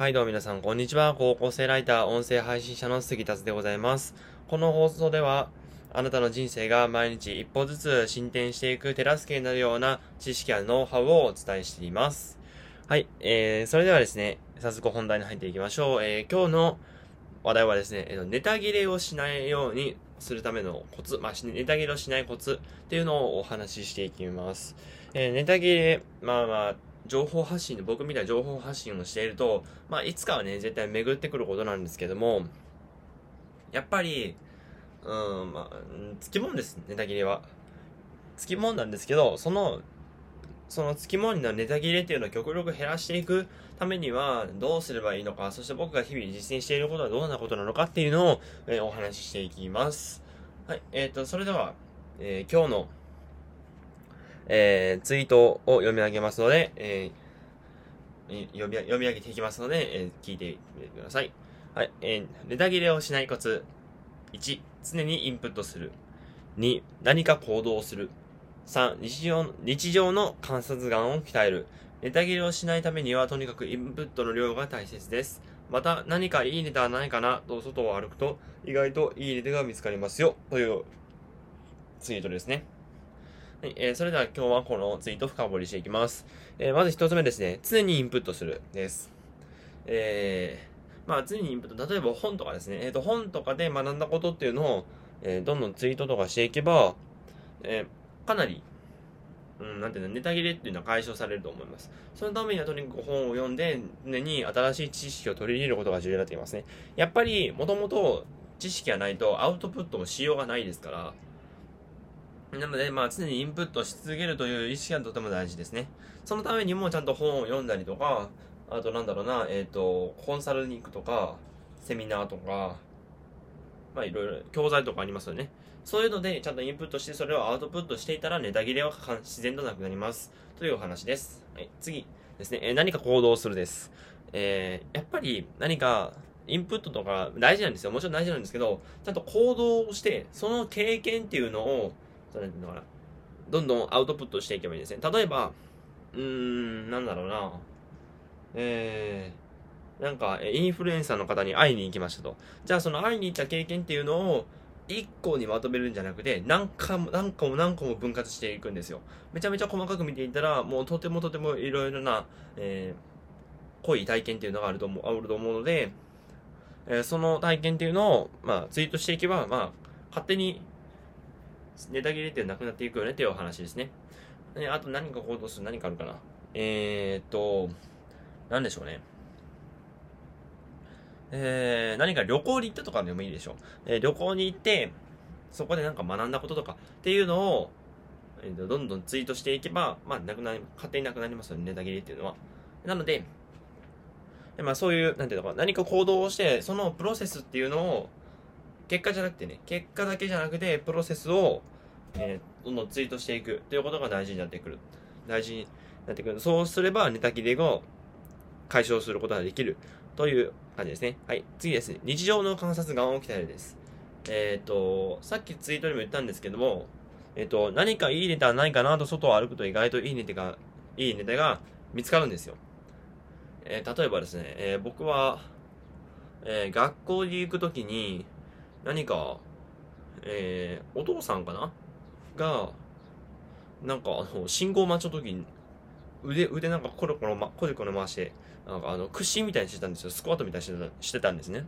はい、どうも皆さん、こんにちは。高校生ライター、音声配信者の杉達でございます。この放送では、あなたの人生が毎日一歩ずつ進展していく手助けになるような知識やノウハウをお伝えしています。はい、えー、それではですね、早速本題に入っていきましょう。えー、今日の話題はですね、えーネタ切れをしないようにするためのコツ、まあ、ネタ切れをしないコツっていうのをお話ししていきます。えーネタ切れ、まあまあ、情報発信で僕みたいな情報発信をしていると、まあ、いつかはね、絶対巡ってくることなんですけども、やっぱり、うん、まあ、つきもんです、ネタ切れは。つきもんなんですけど、その、そのつきもんのネタ切れっていうのを極力減らしていくためにはどうすればいいのか、そして僕が日々実践していることはどんなことなのかっていうのを、えーお話ししていきます。はい、えっ、と、それでは、えー今日の、えーツイートを読み上げますので、えー読み読み上げていきますので、えー聞いてみてください。はい、えーネタ切れをしないコツ。1、常にインプットする。2、何か行動をする。3、日常日常の観察眼を鍛える。ネタ切れをしないためには、とにかくインプットの量が大切です。また、何かいいネタはないかな？と外を歩くと、意外といいネタが見つかりますよ。というツイートですね。はい、えーそれでは今日はこのツイートを深掘りしていきます。えーまず一つ目ですね。常にインプットするです。えーまあ常にインプット、例えば本とかですね。えっ、と、本とかで学んだことっていうのを、えーどんどんツイートとかしていけば、えーかなり、うん、なんていうの、ネタ切れっていうのは解消されると思います。そのためにはとにかく本を読んで、常に新しい知識を取り入れることが重要になっていますね。やっぱり、もともと知識がないとアウトプットもしようがないですから、なので、まあ、常にインプットし続けるという意識がとても大事ですね。そのためにもちゃんと本を読んだりとか、あとなんだろうな、えっ、と、コンサルに行くとか、セミナーとか、まあいろいろ教材とかありますよね。そういうのでちゃんとインプットしてそれをアウトプットしていたらネタ切れは自然となくなります。というお話です。はい、次ですね、えー何か行動するです。えーやっぱり何かインプットとか大事なんですよ。もちろん大事なんですけど、ちゃんと行動をして、その経験っていうのを、そうなんていうのかな、どんどんアウトプットしていけばいいですね。例えば、うーん、なんだろうな、えー、なんか、インフルエンサーの方に会いに行きましたと。じゃあその会いに行った経験っていうのを、一個にまとめるんじゃなくて、何回も何個も何個も分割していくんですよ。めちゃめちゃ細かく見ていたら、もうとてもとてもいろいろな、えー、濃い体験っていうのがあると思う、あると思うので、えーその体験っていうのを、まあ、ツイートしていけば、まあ、勝手に、ネタ切れってなくなっていくよねっていうお話ですね。であと何か行動する何かあるかな。えー、っと、なんでしょうね。えー、何か旅行に行ったとかでもいいでしょう。えー旅行に行って、そこでなんか学んだこととかっていうのを、えーどんどんツイートしていけば、まあ、なくなり、勝手になくなりますよね、ネタ切れっていうのは。なので、でまあ、そういう、なんていうのか、何か行動をして、そのプロセスっていうのを、結果じゃなくてね、結果だけじゃなくて、プロセスを、えーどんどんツイートしていくということが大事になってくる。大事になってくる。そうすれば、ネタ切れを解消することができるという感じですね。はい。次ですね。日常の観察眼を鍛えるです。えっ、と、さっきツイートでも言ったんですけども、えっ、と、何かいいネタはないかなと外を歩くと意外といいネタが、いいネタが見つかるんですよ。えー例えばですね、え僕は、え学校に行くときに、何か、えーお父さんかな？が、なんかあの、信号待ちの時に、腕、腕なんかコロコロ、ま、コロコロ回して、なんかあの、屈伸みたいにしてたんですよ。スクワットみたいにしてたしてたんですね。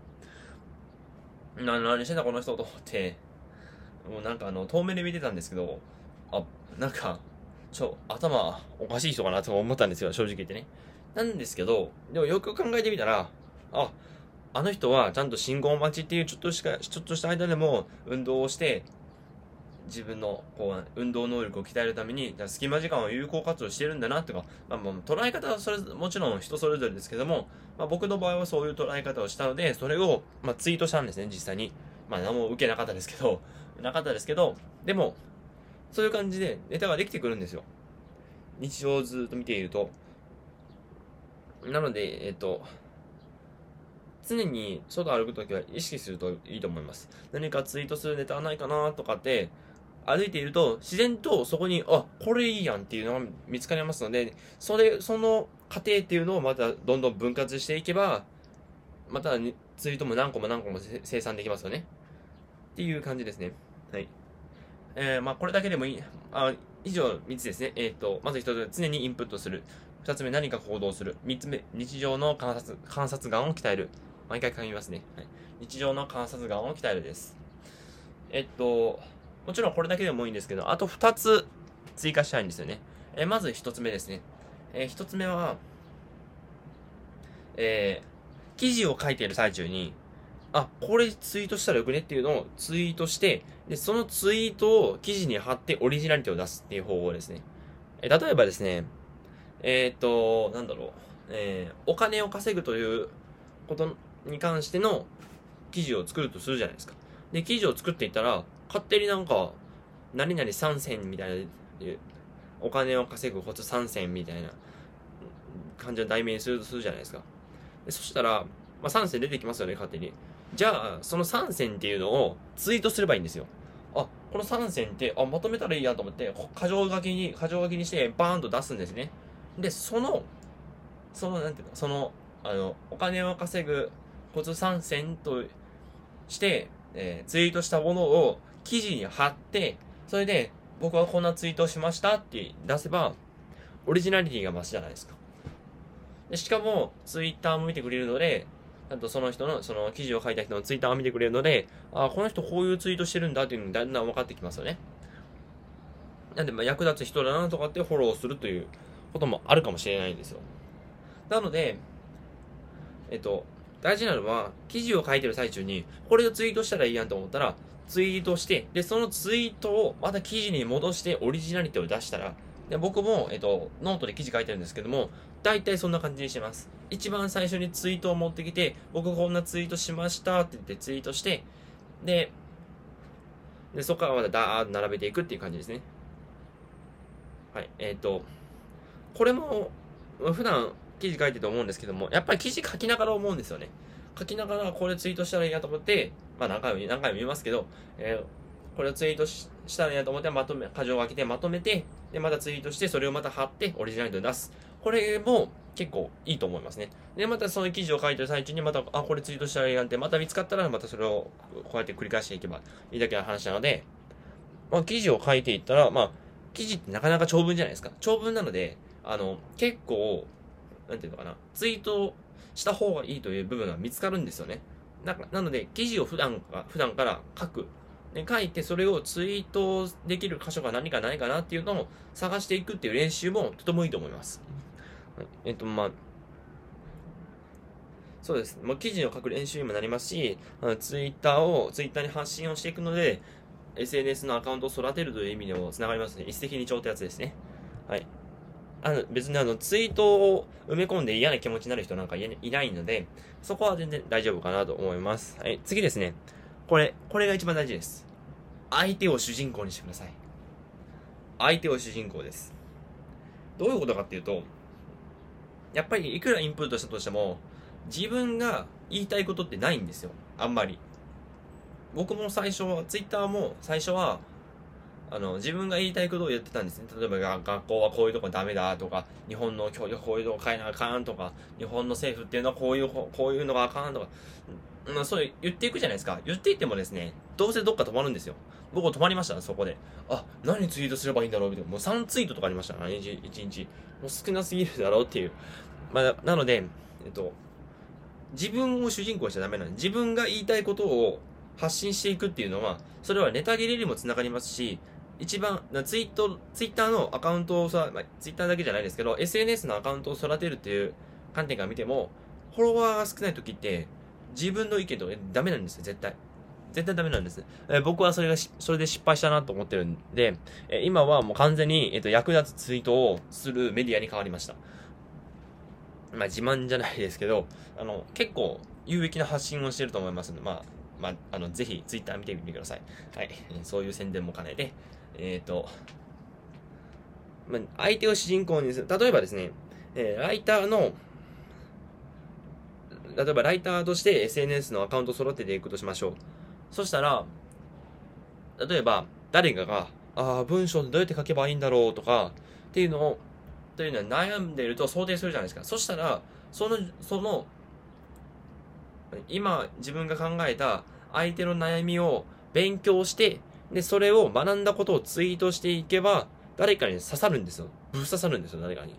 な、何してんだこの人と思って、もうなんかあの、遠目で見てたんですけど、あ、なんか、ちょ、頭おかしい人かなと思ったんですよ、正直言ってね。なんですけど、でもよく考えてみたら、あ、あの人はちゃんと信号待ちっていうちょっとしか、ちょっとした間でも運動をして、自分のこう運動能力を鍛えるために、隙間時間を有効活用してるんだなとか、まあ、まあ捉え方はそれもちろん人それぞれですけども、まあ、僕の場合はそういう捉え方をしたので、それを、まあ、ツイートしたんですね、実際に。まあ何も受けなかったですけど、なかったですけど、でも、そういう感じでネタができてくるんですよ。日常をずっと見ていると。なので、えっと、常に外歩くときは意識するといいと思います。何かツイートするネタはないかなとかって、歩いていると自然とそこに、あ、これいいやんっていうのが見つかりますので、それ、その過程っていうのをまたどんどん分割していけば、またツイートも何個も何個も生産できますよね。っていう感じですね。はい。えー、まあこれだけでもいい。あ以上3つですね。えっ、ー、と、まず1つ、常にインプットする。2つ目、何か行動する。3つ目、日常の観察、観察眼を鍛える。毎回書みますね。はい、日常の観察眼を鍛えるです。えっと、もちろんこれだけでもいいんですけど、あと2つ追加したいんですよね。えまず1つ目ですね。えー、1つ目は、えー、記事を書いている最中に、あ、これツイートしたらよくねっていうのをツイートして、で、そのツイートを記事に貼ってオリジナリティを出すっていう方法ですね。え例えばですね、えっ、と、なんだろう、えー、お金を稼ぐということに関しての記事を作るとするじゃないですか。で、記事を作っていったら、勝手になんか、何々参戦みたいな、お金を稼ぐコツ参戦みたいな感じの題名にするとするじゃないですか。でそしたら、まあ、3選出てきますよね、勝手に。じゃあ、その3選っていうのをツイートすればいいんですよ。あ、この3選って、あ、まとめたらいいやと思って、過剰書きに、過剰書きにしてバーンと出すんですね。で、その、その、なんていうの、その、あの、お金を稼ぐコツ参戦として、えー、ツイートしたものを記事に貼って、それで、僕はこんなツイートしましたって出せば、オリジナリティが増すじゃないですか。でしかも、ツイッターも見てくれるので、あとその人の、その記事を書いた人のツイッターを見てくれるので、ああこの人こういうツイートしてるんだっていうのがだんだん分かってきますよね。なんで、ま、役立つ人だなとかってフォローするということもあるかもしれないんですよ。なので、えっと、大事なのは、記事を書いてる最中に、これをツイートしたらいいやんと思ったら、ツイートして、で、そのツイートをまた記事に戻してオリジナリティを出したら、で僕も、えっと、ノートで記事書いてるんですけども、大体そんな感じにしてます。一番最初にツイートを持ってきて、僕こんなツイートしましたって言ってツイートして、で、でそこからまたダーッと並べていくっていう感じですね。はい。えっ、と、これも、普段記事書いてると思うんですけども、やっぱり記事書きながら思うんですよね。書きながらこれツイートしたらいいなと思って、まあ何回も何回も言いますけど、えー、これをツイートしたらいいなと思ってまとめ、箇条を開けてまとめて、で、またツイートして、それをまた貼って、オリジナリティを出す。これも結構いいと思いますね。で、またその記事を書いてる最中に、また、あ、これツイートしたらいいなんて、また見つかったら、またそれをこうやって繰り返していけばいいだけの話なので、まあ、記事を書いていったら、まあ、記事ってなかなか長文じゃないですか。長文なので、あの、結構、なんていうのかな、ツイートした方がいいという部分が見つかるんですよね。ななので、記事を普段か、普段から書く。で、書いて、それをツイートできる箇所が何かないかなっていうのを探していくっていう練習もとてもいいと思います。えっと、まあ、そうです。まあ、記事を書く練習にもなりますし、あのツイッターを、ツイッターに発信をしていくので、SNS のアカウントを育てるという意味でも繋がりますね。一石二鳥ってやつですね。はい。あの、別にあの、ツイートを埋め込んで嫌な気持ちになる人なんかいないので、そこは全然大丈夫かなと思います。はい、次ですね。これ、これが一番大事です。相手を主人公にしてください。相手を主人公です。どういうことかっていうと、やっぱりいくらインプットしたとしても、自分が言いたいことってないんですよ。あんまり。僕も最初は、ツイッターも最初は、あの、自分が言いたいことを言ってたんですね。例えば、学校はこういうとこダメだとか、日本の教育こういうとこ変えなあかんとか、日本の政府っていうのはこういう、こういうのがあかんとか、まあ、そう言っていくじゃないですか。言っていってもですね、どうせどっか止まるんですよ。僕止まりました、そこで。あ、何ツイートすればいいんだろうみたいな。もう3ツイートとかありました、1日。1日もう少なすぎるだろうっていう。まあ、なので、えっと、自分を主人公しちゃダメなんで、自分が言いたいことを発信していくっていうのは、それはネタ切れにもつながりますし、一番、ツイート、ツイッターのアカウントをさ、まあ、ツイッターだけじゃないですけど、SNS のアカウントを育てるっていう観点から見ても、フォロワーが少ない時って、自分の意見とかダメなんですよ、絶対。絶対ダメなんです。えー、僕はそれがそれで失敗したなと思ってるんで、えー、今はもう完全に、えっ、ー、と、役立つツイートをするメディアに変わりました。まあ、自慢じゃないですけど、あの、結構有益な発信をしてると思いますので、まあ、まあ、あの、ぜひ、ツイッター見てみてください。はい。そういう宣伝も兼ねて、えっ、ー、と、まあ、相手を主人公にする。例えばですね、えー、ライターの、例えばライターとして SNS のアカウントを育てていくとしましょう。そしたら、例えば、誰かが、ああ、文章でどうやって書けばいいんだろうとか、っていうのをというのは悩んでいると想定するじゃないですか。そしたら、その、その、今自分が考えた相手の悩みを勉強して、で、それを学んだことをツイートしていけば、誰かに刺さるんですよ。ぶっ刺さるんですよ、誰かに。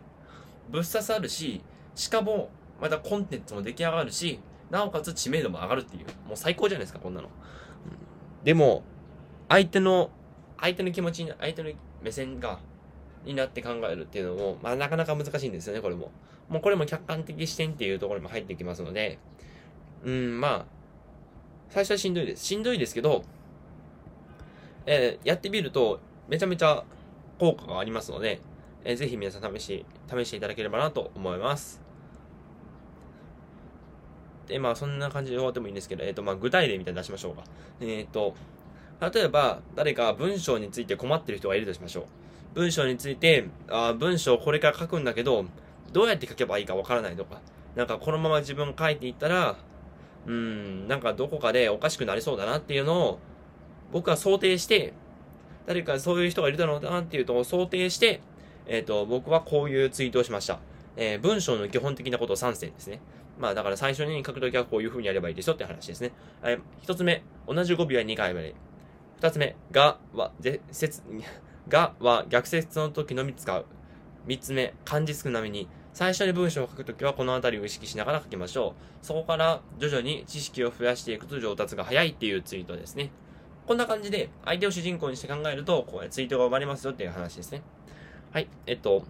ぶっ刺さるし、しかも、またコンテンツも出来上がるし、なおかつ知名度も上がるっていう。もう最高じゃないですか、こんなの。でも、相手の、相手の気持ちに、相手の目線が、になって考えるっていうのも、まあなかなか難しいんですよね、これも。もうこれも客観的視点っていうところにも入ってきますので、うん、まあ、最初はしんどいです。しんどいですけど、えー、やってみると、めちゃめちゃ効果がありますので、えー、ぜひ皆さん試し、試していただければなと思います。で、まあ、そんな感じで終わってもいいんですけど、えっ、ー、と、まあ、具体例みたいに出しましょうか。えっ、と、例えば、誰か文章について困ってる人がいるとしましょう。文章について、あ文章これから書くんだけど、どうやって書けばいいかわからないとか、なんかこのまま自分書いていったら、うん、なんかどこかでおかしくなりそうだなっていうのを、僕は想定して、誰かそういう人がいるだろうなっていうのを想定して、えっ、ー、と、僕はこういうツイートをしました。えー、文章の基本的なことを3選ですね。まあだから最初に書くときはこういう風にやればいいですよって話ですね。えー、一つ目、同じ語尾は2回まで。二つ目、がは、ぜ、説、がは逆説の時のみ使う。三つ目、漢字少なめに。最初に文章を書くときはこの辺りを意識しながら書きましょう。そこから徐々に知識を増やしていくと上達が早いっていうツイートですね。こんな感じで相手を主人公にして考えると、こうツイートが生まれますよっていう話ですね。はい。えっと、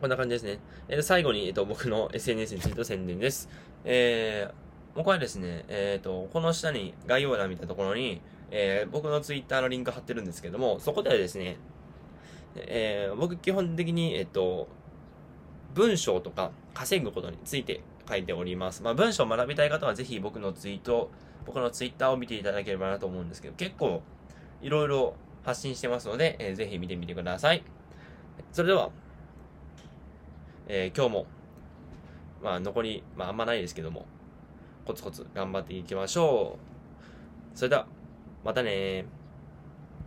こんな感じですね。えー、最後に、えっと、僕の SNS についての宣伝です。えー、僕はですね、えっ、と、この下に概要欄みたところに、えー、僕の Twitter のリンク貼ってるんですけども、そこではですね、えー、僕基本的に、えっ、と、文章とか稼ぐことについて書いております。まあ、文章を学びたい方はぜひ僕のツイート、僕のツイッターを見ていただければなと思うんですけど、結構いろいろ発信してますので、えー、ぜひ見てみてください。それでは、えー、今日も、まあ残り、まああんまないですけども、コツコツ頑張っていきましょう。それでは、またね